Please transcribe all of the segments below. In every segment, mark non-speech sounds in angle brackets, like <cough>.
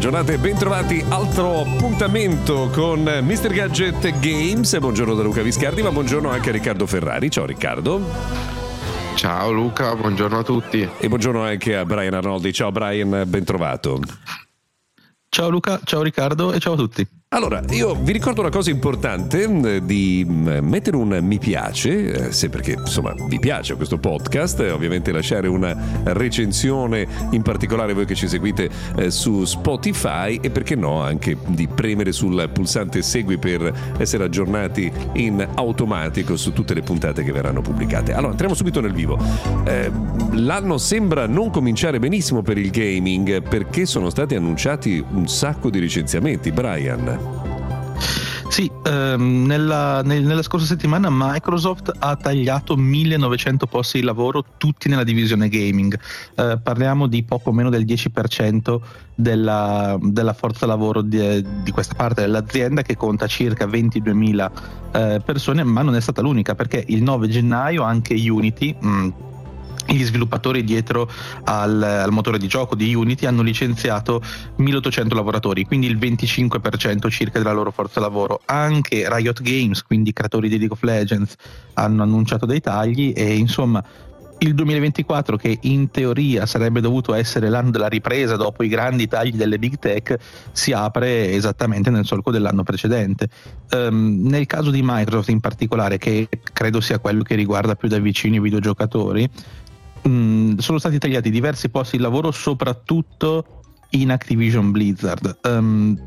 giornata e bentrovati. Altro appuntamento con Mr. Gadget Games. Buongiorno da Luca Viscardi, ma buongiorno anche a Riccardo Ferrari. Ciao Riccardo. Ciao Luca, buongiorno a tutti. E buongiorno anche a Brian Arnoldi. Ciao Brian, bentrovato. Ciao Luca, ciao Riccardo e ciao a tutti. Allora, io vi ricordo una cosa importante eh, di mm, mettere un mi piace, eh, se perché insomma vi piace questo podcast, ovviamente lasciare una recensione, in particolare voi che ci seguite eh, su Spotify e perché no anche di premere sul pulsante segui per essere aggiornati in automatico su tutte le puntate che verranno pubblicate. Allora, entriamo subito nel vivo. l'anno sembra non cominciare benissimo per il gaming perché sono stati annunciati un sacco di licenziamenti, Brian. Sì, ehm, nella, nel, nella, scorsa settimana Microsoft ha tagliato 1900 posti di lavoro tutti nella divisione gaming. Eh, parliamo di poco meno del 10% della, della forza lavoro di, di, questa parte dell'azienda che conta circa 22.000 eh, persone, ma non è stata l'unica perché il 9 gennaio anche Unity... Mh, mm, gli sviluppatori dietro al, al, motore di gioco di Unity hanno licenziato 1800 lavoratori, quindi il 25% circa della loro forza lavoro. Anche Riot Games, quindi creatori di League of Legends, hanno annunciato dei tagli e insomma il 2024 che in teoria sarebbe dovuto essere l'anno della ripresa dopo i grandi tagli delle big tech si apre esattamente nel solco dell'anno precedente. Um, nel caso di Microsoft in particolare, che credo sia quello che riguarda più da vicino i videogiocatori, mh, sono stati tagliati diversi posti di lavoro, soprattutto in Activision Blizzard. Um,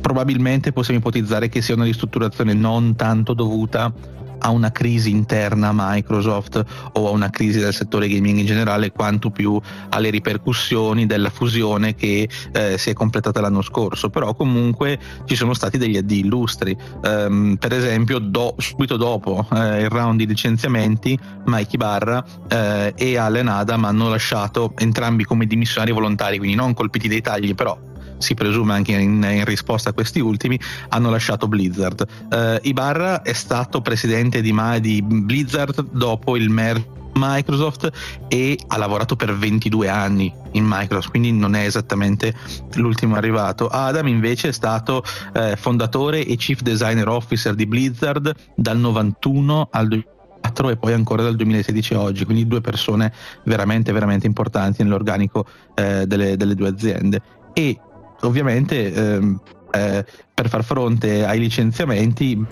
probabilmente possiamo ipotizzare che sia una ristrutturazione non tanto dovuta a una crisi interna a Microsoft o a una crisi del settore gaming in generale, quanto più alle ripercussioni della fusione che eh, si è completata l'anno scorso. Però comunque ci sono stati degli addii illustri. Um, per esempio, do, subito dopo eh, il round di licenziamenti, Mikey Barra eh, e Allen Adam hanno lasciato entrambi come dimissionari volontari, quindi non colpiti dai tagli, però si presume anche in, in risposta a questi ultimi, hanno lasciato Blizzard. Uh, Ibarra è stato presidente di, di Blizzard dopo il merger Microsoft e ha lavorato per 22 anni in Microsoft, quindi non è esattamente l'ultimo arrivato. Adam invece è stato eh, fondatore e chief designer officer di Blizzard dal 91 al 2004 e poi ancora dal 2016 a oggi, quindi due persone veramente veramente importanti nell'organico eh, delle, delle, due aziende. E ovviamente ehm, eh, per far fronte ai licenziamenti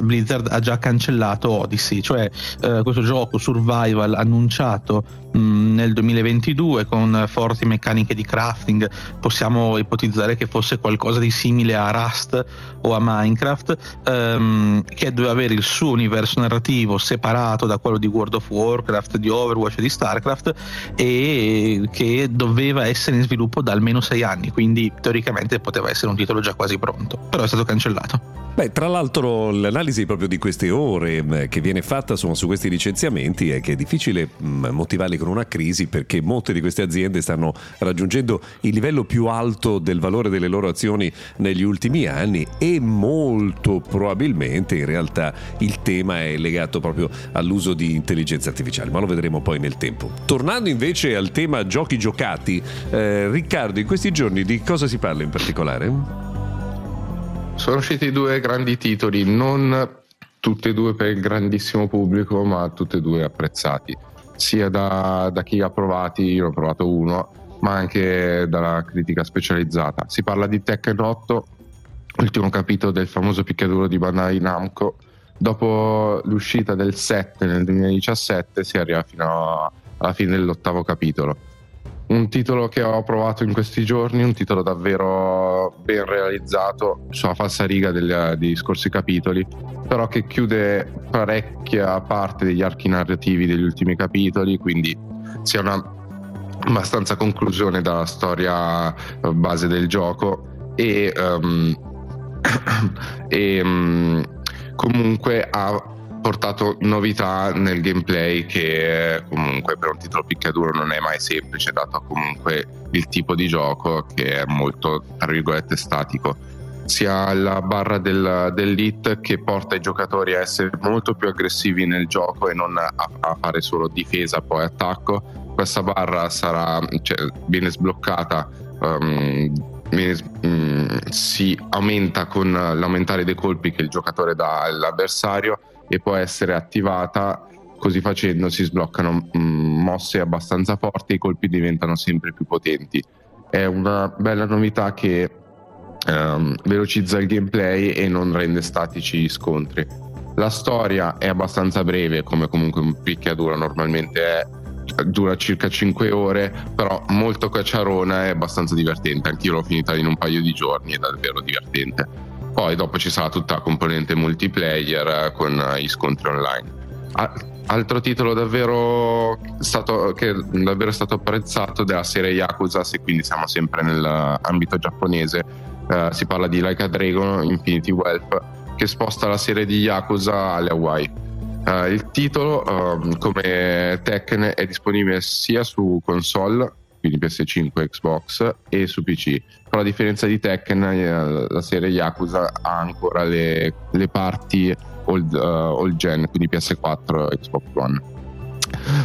Blizzard ha già cancellato Odyssey, cioè eh, questo gioco survival annunciato mh, mm, nel 2022 con forti meccaniche di crafting, possiamo ipotizzare che fosse qualcosa di simile a Rust o a Minecraft, ehm, che doveva avere il suo universo narrativo separato da quello di World of Warcraft, di Overwatch e di Starcraft e che doveva essere in sviluppo da almeno sei anni, quindi teoricamente poteva essere un titolo già quasi pronto, però è stato cancellato. Beh, tra l'altro l'analisi proprio di queste ore mm, che viene fatta insomma, su questi licenziamenti è che è difficile mm, motivarli con una crisi perché molte di queste aziende stanno raggiungendo il livello più alto del valore delle loro azioni negli ultimi anni e molto probabilmente in realtà il tema è legato proprio all'uso di intelligenza artificiale, ma lo vedremo poi nel tempo. Tornando invece al tema giochi giocati, eh, Riccardo, in questi giorni di cosa si parla in particolare? Sono usciti due grandi titoli, non tutti e due per il grandissimo pubblico, ma tutti e due apprezzati, sia da, da chi ha provati, io ho provato uno, ma anche dalla critica specializzata. Si parla di Tekken 8, ultimo capitolo del famoso picchiaduro di Bandai Namco. Dopo l'uscita del 7 nel 2017 si arriva fino alla fine dell'ottavo capitolo un titolo che ho provato in questi giorni, un titolo davvero ben realizzato sulla falsa riga degli, scorsi capitoli, però che chiude parecchia parte degli archi narrativi degli ultimi capitoli, quindi sia una abbastanza conclusione dalla storia eh, base del gioco e, um, <coughs> e um, comunque ha portato novità nel gameplay che comunque per un titolo picchiaduro non è mai semplice dato comunque il tipo di gioco che è molto tra virgolette statico. Sia la barra del, dell'hit che porta i giocatori a essere molto più aggressivi nel gioco e non a, a fare solo difesa poi attacco. Questa barra sarà cioè, viene sbloccata um, mm, si aumenta con l'aumentare dei colpi che il giocatore dà all'avversario e può essere attivata così facendo si sbloccano mm, mosse abbastanza forti e i colpi diventano sempre più potenti. È una bella novità che ehm, velocizza il gameplay e non rende statici gli scontri. La storia è abbastanza breve, come comunque un picchiaduro normalmente è, dura circa 5 ore, però molto cacciarona e abbastanza divertente. Anch'io l'ho finita in un paio di giorni, è davvero divertente. Poi dopo ci sarà tutta la componente multiplayer eh, con gli scontri online. Altro titolo davvero stato, che davvero è stato apprezzato della serie Yakuza, se quindi siamo sempre nell'ambito giapponese, uh, si parla di Like a Dragon Infinity Wealth, che sposta la serie di Yakuza alle Hawaii. Uh, il titolo, uh, come Tekken, è disponibile sia su console, quindi PS5, Xbox, e su PC. Però a differenza di Tekken, eh, la serie Yakuza ha ancora le, le parti old, uh, old gen, quindi PS4 e Xbox One.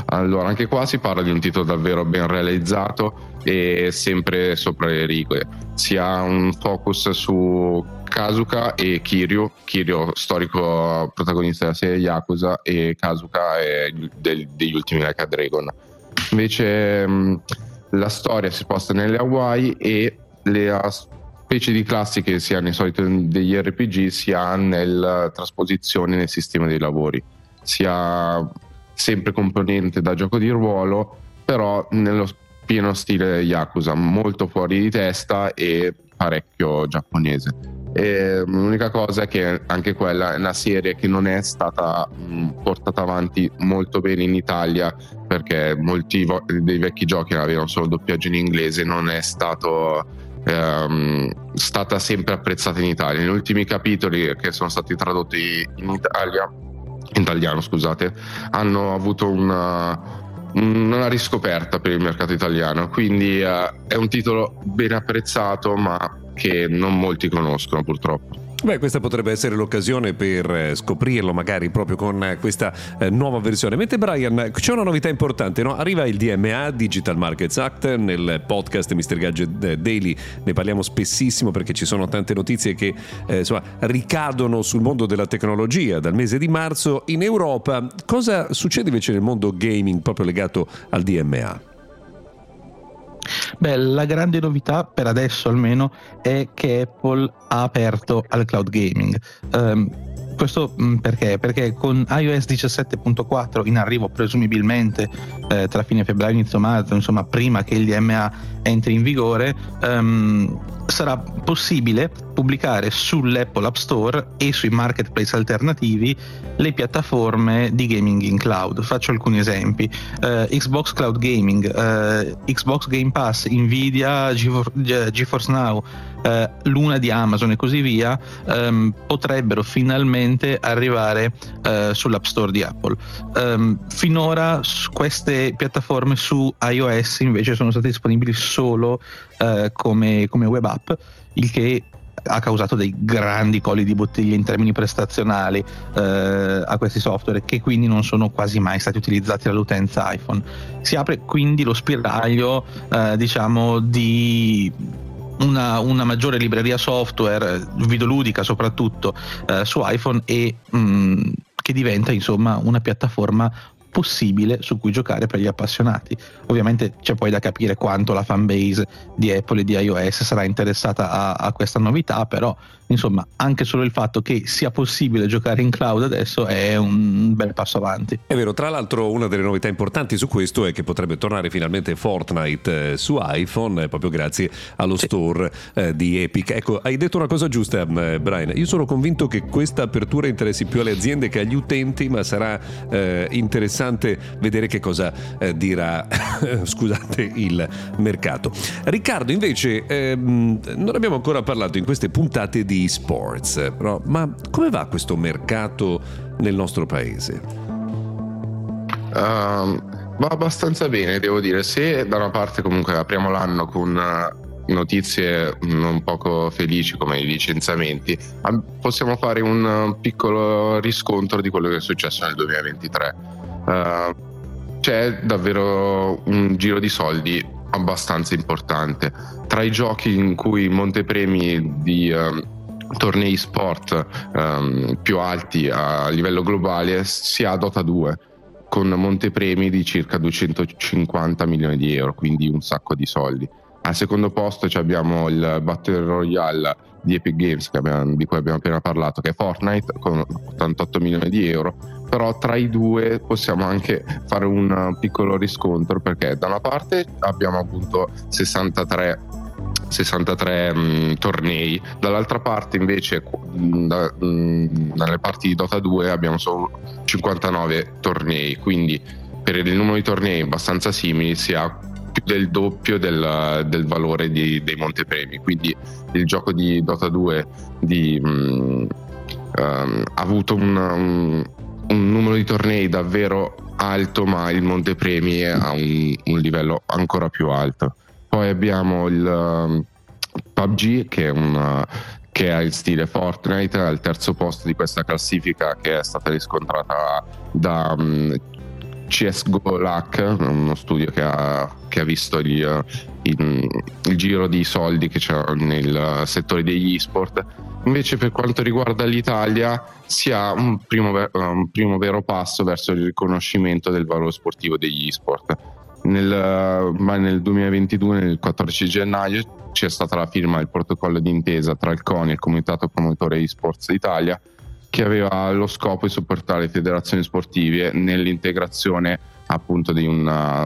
Allora, anche qua si parla di un titolo davvero ben realizzato e sempre sopra le righe. Si ha un focus su Kazuka e Kiryu, Kiryu storico protagonista della serie Yakuza e Kazuka è del, degli ultimi Like a Dragon. Invece mh, la storia si sposta nelle Hawaii e le specie di classi che si ha nei soliti degli RPG si ha nella trasposizione nel sistema dei lavori. Si ha sempre componente da gioco di ruolo, però nello pieno stile Yakuza, molto fuori di testa e parecchio giapponese. E l'unica cosa è che anche quella è una serie che non è stata mh, portata avanti molto bene in Italia perché molti dei vecchi giochi avevano solo doppiaggio in inglese, non è stato ehm, stata sempre apprezzata in Italia. Negli ultimi capitoli che sono stati tradotti in Italia, in italiano scusate, hanno avuto una, una riscoperta per il mercato italiano, quindi eh, è un titolo ben apprezzato ma che non molti conoscono purtroppo. Beh, questa potrebbe essere l'occasione per eh, scoprirlo, magari proprio con eh, questa eh, nuova versione. Mentre Brian, c'è una novità importante, no? Arriva il DMA, Digital Markets Act, nel podcast Mr. Gadget Daily ne parliamo spessissimo perché ci sono tante notizie che eh, insomma, ricadono sul mondo della tecnologia dal mese di marzo in Europa. Cosa succede invece nel mondo gaming proprio legato al DMA? Beh, la grande novità per adesso almeno è che Apple ha aperto al cloud gaming. Um, questo mm, perché? Perché con iOS 17.4 in arrivo presumibilmente eh, tra fine febbraio e inizio marzo, insomma prima che il DMA entri in vigore, um, sarà possibile pubblicare sull'Apple App Store e sui marketplace alternativi le piattaforme di gaming in cloud. Faccio alcuni esempi. Uh, Xbox Cloud Gaming, uh, Xbox Game Pass, Nvidia, GeForce, GeForce Now, uh, Luna di Amazon e così via um, potrebbero finalmente arrivare sull'App Store di Apple. Um, finora queste piattaforme su iOS invece sono state disponibili solo come, come web app, il che ha causato dei grandi colli di bottiglia in termini prestazionali eh, a questi software che quindi non sono quasi mai stati utilizzati dall'utenza iPhone. Si apre quindi lo spiraglio eh, diciamo di una, una, maggiore libreria software videoludica soprattutto eh, su iPhone e mh, mm, che diventa insomma una piattaforma possibile su cui giocare per gli appassionati. Ovviamente c'è poi da capire quanto la fanbase di Apple e di iOS sarà interessata a, a questa novità, però insomma anche solo il fatto che sia possibile giocare in cloud adesso è un bel passo avanti. È vero, tra l'altro una delle novità importanti su questo è che potrebbe tornare finalmente Fortnite eh, su iPhone eh, proprio grazie allo sì. store eh, di Epic. Ecco, hai detto una cosa giusta eh, Brian, io sono convinto che questa apertura interessi più alle aziende che agli utenti, ma sarà eh, interessante vedere che cosa eh, dirà <laughs> scusate il mercato. Riccardo invece ehm, non abbiamo ancora parlato in queste puntate di esports, però, ma come va questo mercato nel nostro paese? Uh, va abbastanza bene, devo dire. Se da una parte comunque apriamo l'anno con uh, notizie non poco felici come i licenziamenti, possiamo fare un piccolo riscontro di quello che è successo nel 2023. Uh, c'è davvero un giro di soldi abbastanza importante. Tra i giochi in cui montepremi di um, tornei sport um, più alti a livello globale si ha Dota 2 con montepremi di circa 250 milioni di euro, quindi un sacco di soldi. Al secondo posto abbiamo il Battle Royale di Epic Games abbiamo, di cui abbiamo appena parlato, che è Fortnite con 88 milioni di euro, però tra i due possiamo anche fare un piccolo riscontro perché da una parte abbiamo appunto 63 63 mh, tornei, dall'altra parte invece mh, da, mh, dalle parti di Dota 2 abbiamo solo 59 tornei, quindi per il numero di tornei abbastanza simili si ha più del doppio del, del valore di, dei montepremi, quindi il gioco di Dota 2 di, um, ha avuto un, un, un numero di tornei davvero alto, ma il montepremi ha un, un livello ancora più alto. Poi abbiamo il um, PUBG che è un che ha il stile Fortnite al terzo posto di questa classifica che è stata riscontrata da um, CSGO LAC, uno studio che ha, che ha visto il, il, il, giro di soldi che c'è nel settore degli e-sport. Invece per quanto riguarda l'Italia si ha un primo, un primo vero passo verso il riconoscimento del valore sportivo degli e-sport nel, nel 2022, nel 14 gennaio, c'è stata la firma del protocollo d'intesa tra il CONI e il Comitato Promotore eSports Italia che aveva lo scopo di supportare le federazioni sportive nell'integrazione appunto di una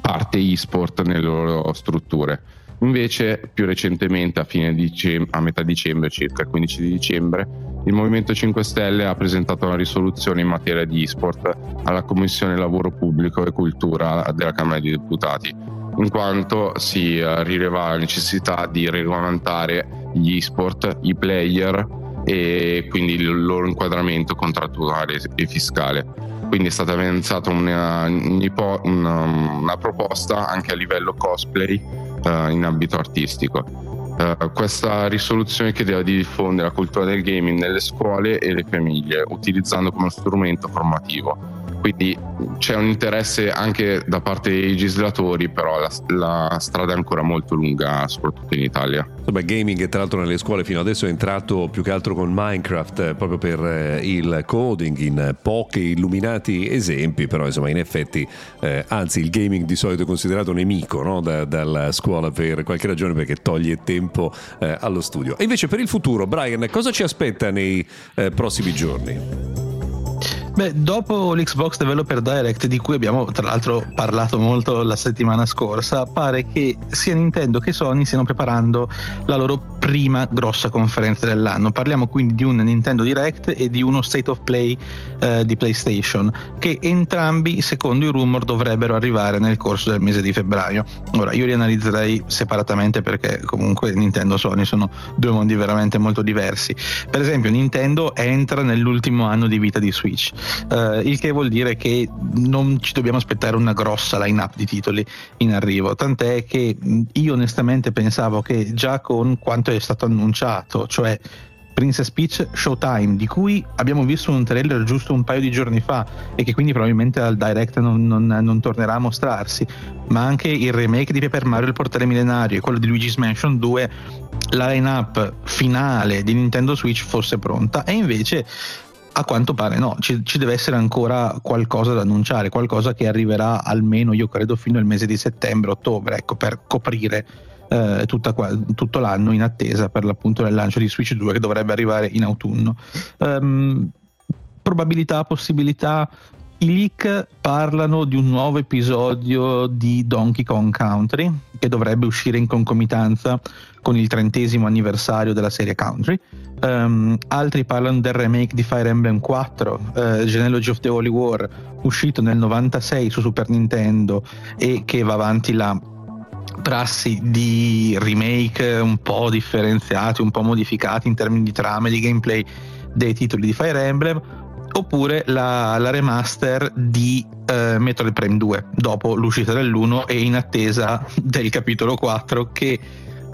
parte eSport nelle loro strutture. Invece, più recentemente, a, dicem- a metà dicembre, circa il 15 di dicembre, il Movimento 5 Stelle ha presentato una risoluzione in materia di e-sport alla Commissione Lavoro Pubblico e Cultura della Camera dei Deputati, in quanto si eh, rileva la necessità di regolamentare gli e-sport, i player e quindi il loro inquadramento contrattuale e fiscale. Quindi è stata avanzata una, una, una proposta anche a livello cosplay uh, in ambito artistico. Uh, questa risoluzione chiedeva di diffondere la cultura del gaming nelle scuole e le famiglie, utilizzando come strumento formativo quindi c'è un interesse anche da parte dei legislatori, però la, la strada è ancora molto lunga, soprattutto in Italia. Beh, gaming tra l'altro nelle scuole fino adesso è entrato più che altro con Minecraft eh, proprio per eh, il coding in pochi illuminati esempi, però insomma in effetti eh, anzi il gaming di solito è considerato nemico no? da, dalla scuola per qualche ragione perché toglie tempo eh, allo studio. E invece per il futuro, Brian, cosa ci aspetta nei eh, prossimi giorni? Beh, dopo l'Xbox Developer Direct, di cui abbiamo tra l'altro parlato molto la settimana scorsa, pare che sia Nintendo che Sony stiano preparando la loro prima grossa conferenza dell'anno. Parliamo quindi di un Nintendo Direct e di uno State of Play eh, di PlayStation, che entrambi, secondo i rumor, dovrebbero arrivare nel corso del mese di febbraio. Ora, io li analizzerei separatamente perché comunque Nintendo e Sony sono due mondi veramente molto diversi. Per esempio, Nintendo entra nell'ultimo anno di vita di Switch eh, il che vuol dire che non ci dobbiamo aspettare una grossa line-up di titoli in arrivo, tant'è che io onestamente pensavo che già con quanto è stato annunciato, cioè Princess Peach Showtime, di cui abbiamo visto un trailer giusto un paio di giorni fa e che quindi probabilmente al direct non, non, non tornerà a mostrarsi, ma anche il remake di Paper Mario il portale millenario e quello di Luigi's Mansion 2, la line-up finale di Nintendo Switch fosse pronta. E invece a quanto pare no, ci, ci, deve essere ancora qualcosa da annunciare, qualcosa che arriverà almeno io credo fino al mese di settembre-ottobre, ecco, per coprire eh, qua, tutto l'anno in attesa per l'appunto del lancio di Switch 2 che dovrebbe arrivare in autunno. Um, probabilità, possibilità, i leak parlano di un nuovo episodio di Donkey Kong Country che dovrebbe uscire in concomitanza con il trentesimo anniversario della serie Country. Um, altri parlano del remake di Fire Emblem 4, uh, Genealogy of the Holy War, uscito nel 96 su Super Nintendo e che va avanti la prassi di remake un po' differenziati, un po' modificati in termini di trame, di gameplay dei titoli di Fire Emblem oppure la, la remaster di eh, Metroid Prime 2 dopo l'uscita dell'1 e in attesa del capitolo 4 che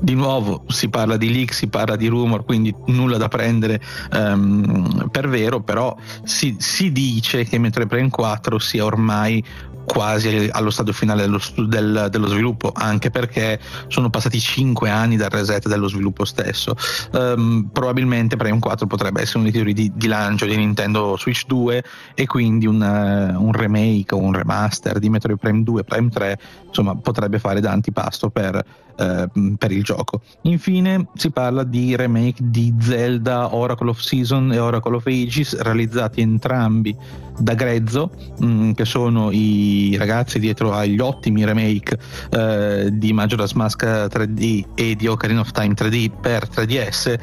di nuovo si parla di leak, si parla di rumor, quindi nulla da prendere um, per vero, però si, si, dice che Metroid Prime 4 sia ormai quasi allo stadio finale dello, del, dello, sviluppo, anche perché sono passati 5 anni dal reset dello sviluppo stesso. Um, probabilmente Prime 4 potrebbe essere dei titoli di, di, lancio di Nintendo Switch 2 e quindi un, uh, un, remake o un remaster di Metroid Prime 2, Prime 3, insomma potrebbe fare da antipasto per eh, per il gioco. Infine si parla di remake di Zelda Oracle of Season e Oracle of Ages realizzati entrambi da Grezzo mh, mm, che sono i ragazzi dietro agli ottimi remake eh, di Majora's Mask 3D e di Ocarina of Time 3D per 3DS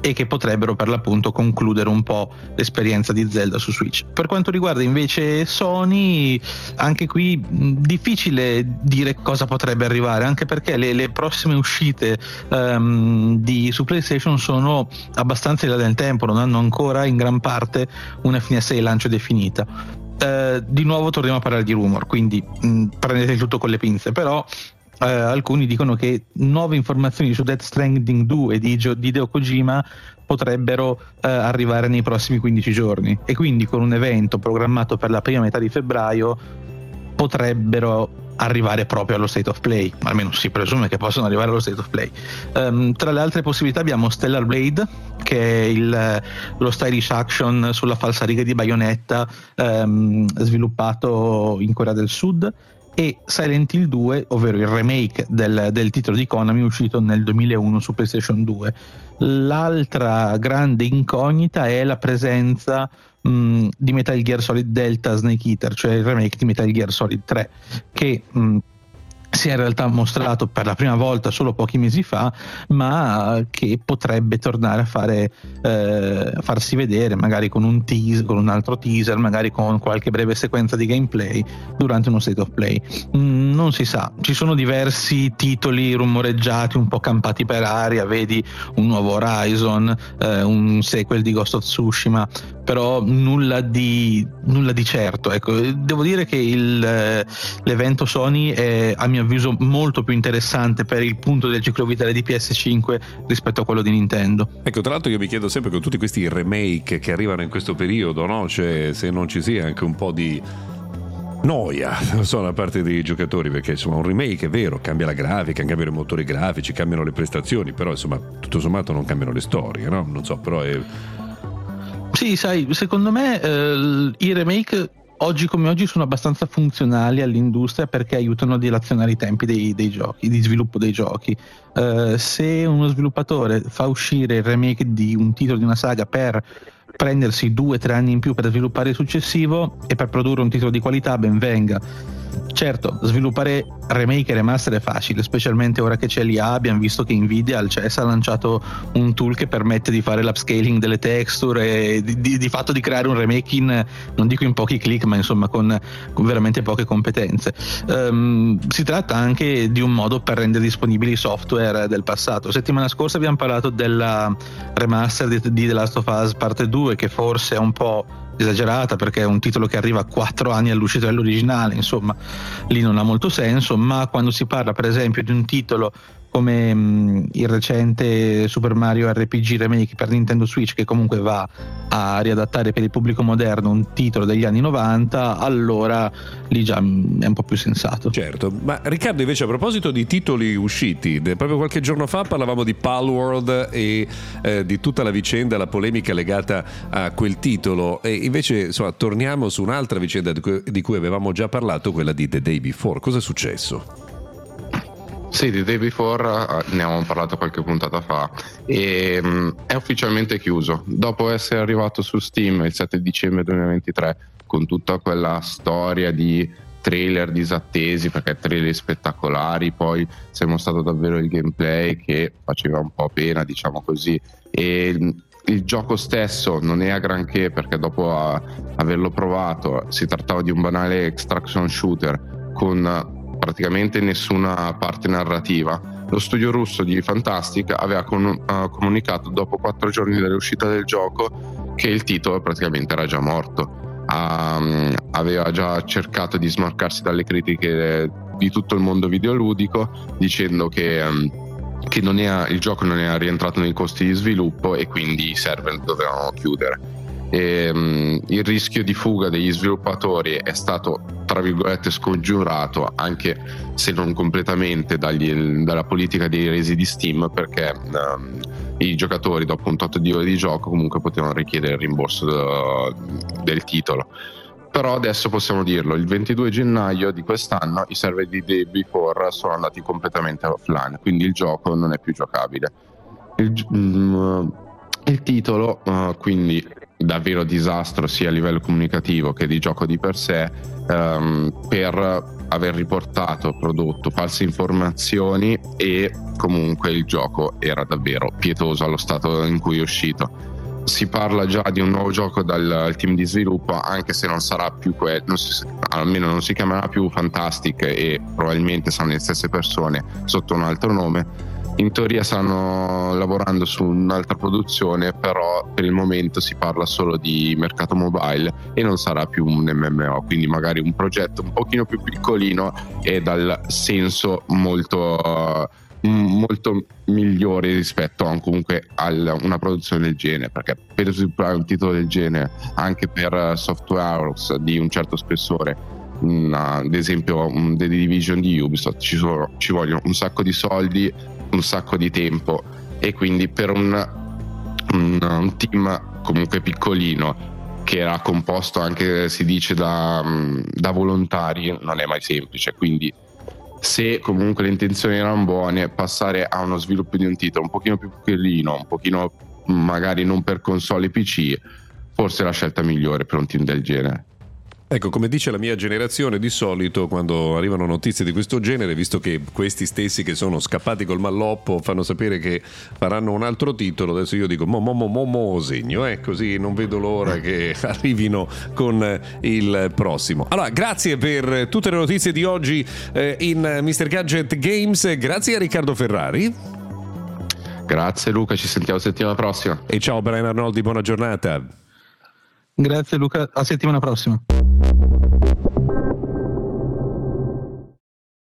e che potrebbero per l'appunto concludere un po' l'esperienza di Zelda su Switch. Per quanto riguarda invece Sony anche qui mh, difficile dire cosa potrebbe arrivare anche perché le, le prossime uscite um, di, su PlayStation sono abbastanza in là del tempo, non hanno ancora in gran parte una finestra di lancio definita. Uh, di nuovo torniamo a parlare di rumor, quindi mh, prendete tutto con le pinze, però uh, alcuni dicono che nuove informazioni su Death Stranding 2 di, di Hideo Kojima potrebbero uh, arrivare nei prossimi 15 giorni e quindi con un evento programmato per la prima metà di febbraio potrebbero arrivare proprio allo state of play, almeno si presume che possano arrivare allo state of play. Um, tra le altre possibilità abbiamo Stellar Blade, che è il, lo stylish action sulla falsariga di Bayonetta um, sviluppato in Corea del Sud e Silent Hill 2, ovvero il remake del, del, titolo di Konami uscito nel 2001 su PlayStation 2. L'altra grande incognita è la presenza mh, mm, di Metal Gear Solid Delta Snake Eater, cioè il remake di Metal Gear Solid 3, che mh, mm, si è in realtà mostrato per la prima volta solo pochi mesi fa, ma che potrebbe tornare a fare, eh, farsi vedere magari con un teaser, con un altro teaser, magari con qualche breve sequenza di gameplay durante uno state of play. Mm, non si sa, ci sono diversi titoli rumoreggiati, un po' campati per aria, vedi un nuovo Horizon, eh, un sequel di Ghost of Tsushima, però nulla di, nulla di certo. Ecco, devo dire che il, eh, l'evento Sony è a mio avviso molto più interessante per il punto del ciclo vitale di PS5 rispetto a quello di Nintendo. Ecco, tra l'altro io mi chiedo sempre con tutti questi remake che arrivano in questo periodo, no? cioè, se non ci sia anche un po' di noia, <laughs> non so, da parte dei giocatori, perché insomma un remake è vero, cambia la grafica, cambiano i motori grafici, cambiano le prestazioni, però insomma tutto sommato non cambiano le storie, no? Non so, però è sì, sai, secondo me eh, i remake oggi come oggi sono abbastanza funzionali all'industria perché aiutano a dilazionare i tempi dei, dei giochi, di sviluppo dei giochi. Uh, se uno sviluppatore fa uscire il remake di un titolo di una saga per prendersi due o tre anni in più per sviluppare il successivo e per produrre un titolo di qualità, ben venga Certo, sviluppare remake e remaster è facile, specialmente ora che c'è l'IA, abbiamo visto che Nvidia al CES ha lanciato un tool che permette di fare l'upscaling delle texture e di, di, di fatto di creare un remake in, non dico in pochi click, ma insomma con, con veramente poche competenze. Um, si tratta anche di un modo per rendere disponibili i software del passato. Settimana scorsa abbiamo parlato della remaster di, di The Last of Us parte 2 che forse è un po' esagerata perché è un titolo che arriva a 4 anni all'uscita dell'originale, insomma lì non ha molto senso, ma quando si parla per esempio di un titolo come mh, mm, il recente Super Mario RPG Remake per Nintendo Switch che comunque va a riadattare per il pubblico moderno un titolo degli anni 90 allora lì già mm, è un po' più sensato. Certo. Ma Riccardo invece a proposito di titoli usciti proprio qualche giorno fa parlavamo di Palworld e eh, di tutta la vicenda la polemica legata a quel titolo. E invece insomma torniamo su un'altra vicenda di cui, di cui avevamo già parlato quella di The Day Before. Cosa è successo? Sì, di Day Before eh, ne avevamo parlato qualche puntata fa e um, è ufficialmente chiuso. Dopo essere arrivato su Steam il 7 dicembre 2023 con tutta quella storia di trailer disattesi perché trailer spettacolari, poi si è mostrato davvero il gameplay che faceva un po' pena, diciamo così, e il, gioco stesso non è a granché perché dopo averlo provato si trattava di un banale extraction shooter con praticamente nessuna parte narrativa. Lo studio russo di Fantastic aveva con, uh, comunicato dopo quattro giorni dall'uscita del gioco che il titolo praticamente era già morto. Um, aveva già cercato di smarcarsi dalle critiche di tutto il mondo videoludico dicendo che um, che è, il gioco non era rientrato nei costi di sviluppo e quindi i server dovevano chiudere. E, um, il rischio di fuga degli sviluppatori è stato tra virgolette scongiurato anche se non completamente dagli, dalla politica dei resi di Steam perché um, i giocatori dopo un tot di ore di gioco comunque potevano richiedere il rimborso de, del titolo però adesso possiamo dirlo, il 22 gennaio di quest'anno i server di Day Before sono andati completamente offline, quindi il gioco non è più giocabile. Il, mm, il titolo, uh, quindi davvero disastro sia a livello comunicativo che di gioco di per sé, um, per aver riportato, prodotto false informazioni e comunque il gioco era davvero pietoso allo stato in cui è uscito si parla già di un nuovo gioco dal team di sviluppo, anche se non sarà più quello, almeno non si chiamerà più Fantastic e probabilmente saranno le stesse persone sotto un altro nome. In teoria stanno lavorando su un'altra produzione, però per il momento si parla solo di mercato mobile e non sarà più un MMO, quindi magari un progetto un pochino più piccolino e dal senso molto molto migliori rispetto a, comunque a una produzione del genere perché per sviluppare un titolo del genere anche per software di un certo spessore una, ad esempio The Division di Ubisoft ci, sono, ci, vogliono un sacco di soldi un sacco di tempo e quindi per un, un, un team comunque piccolino che era composto anche si dice da, da volontari non è mai semplice quindi se comunque le intenzioni erano buone, passare a uno sviluppo di un titolo un pochino più piccolino, un pochino magari non per console PC, forse è la scelta migliore per un team del genere. Ecco, come dice la mia generazione, di solito quando arrivano notizie di questo genere, visto che questi stessi che sono scappati col malloppo fanno sapere che faranno un altro titolo, adesso io dico mo mo mo mo, mo segno, eh, così non vedo l'ora che <laughs> arrivino con il prossimo. Allora, grazie per tutte le notizie di oggi eh, in Mr. Gadget Games, grazie a Riccardo Ferrari. Grazie Luca, ci sentiamo settimana prossima. E ciao Brian Arnoldi, buona giornata. Grazie Luca, a settimana prossima.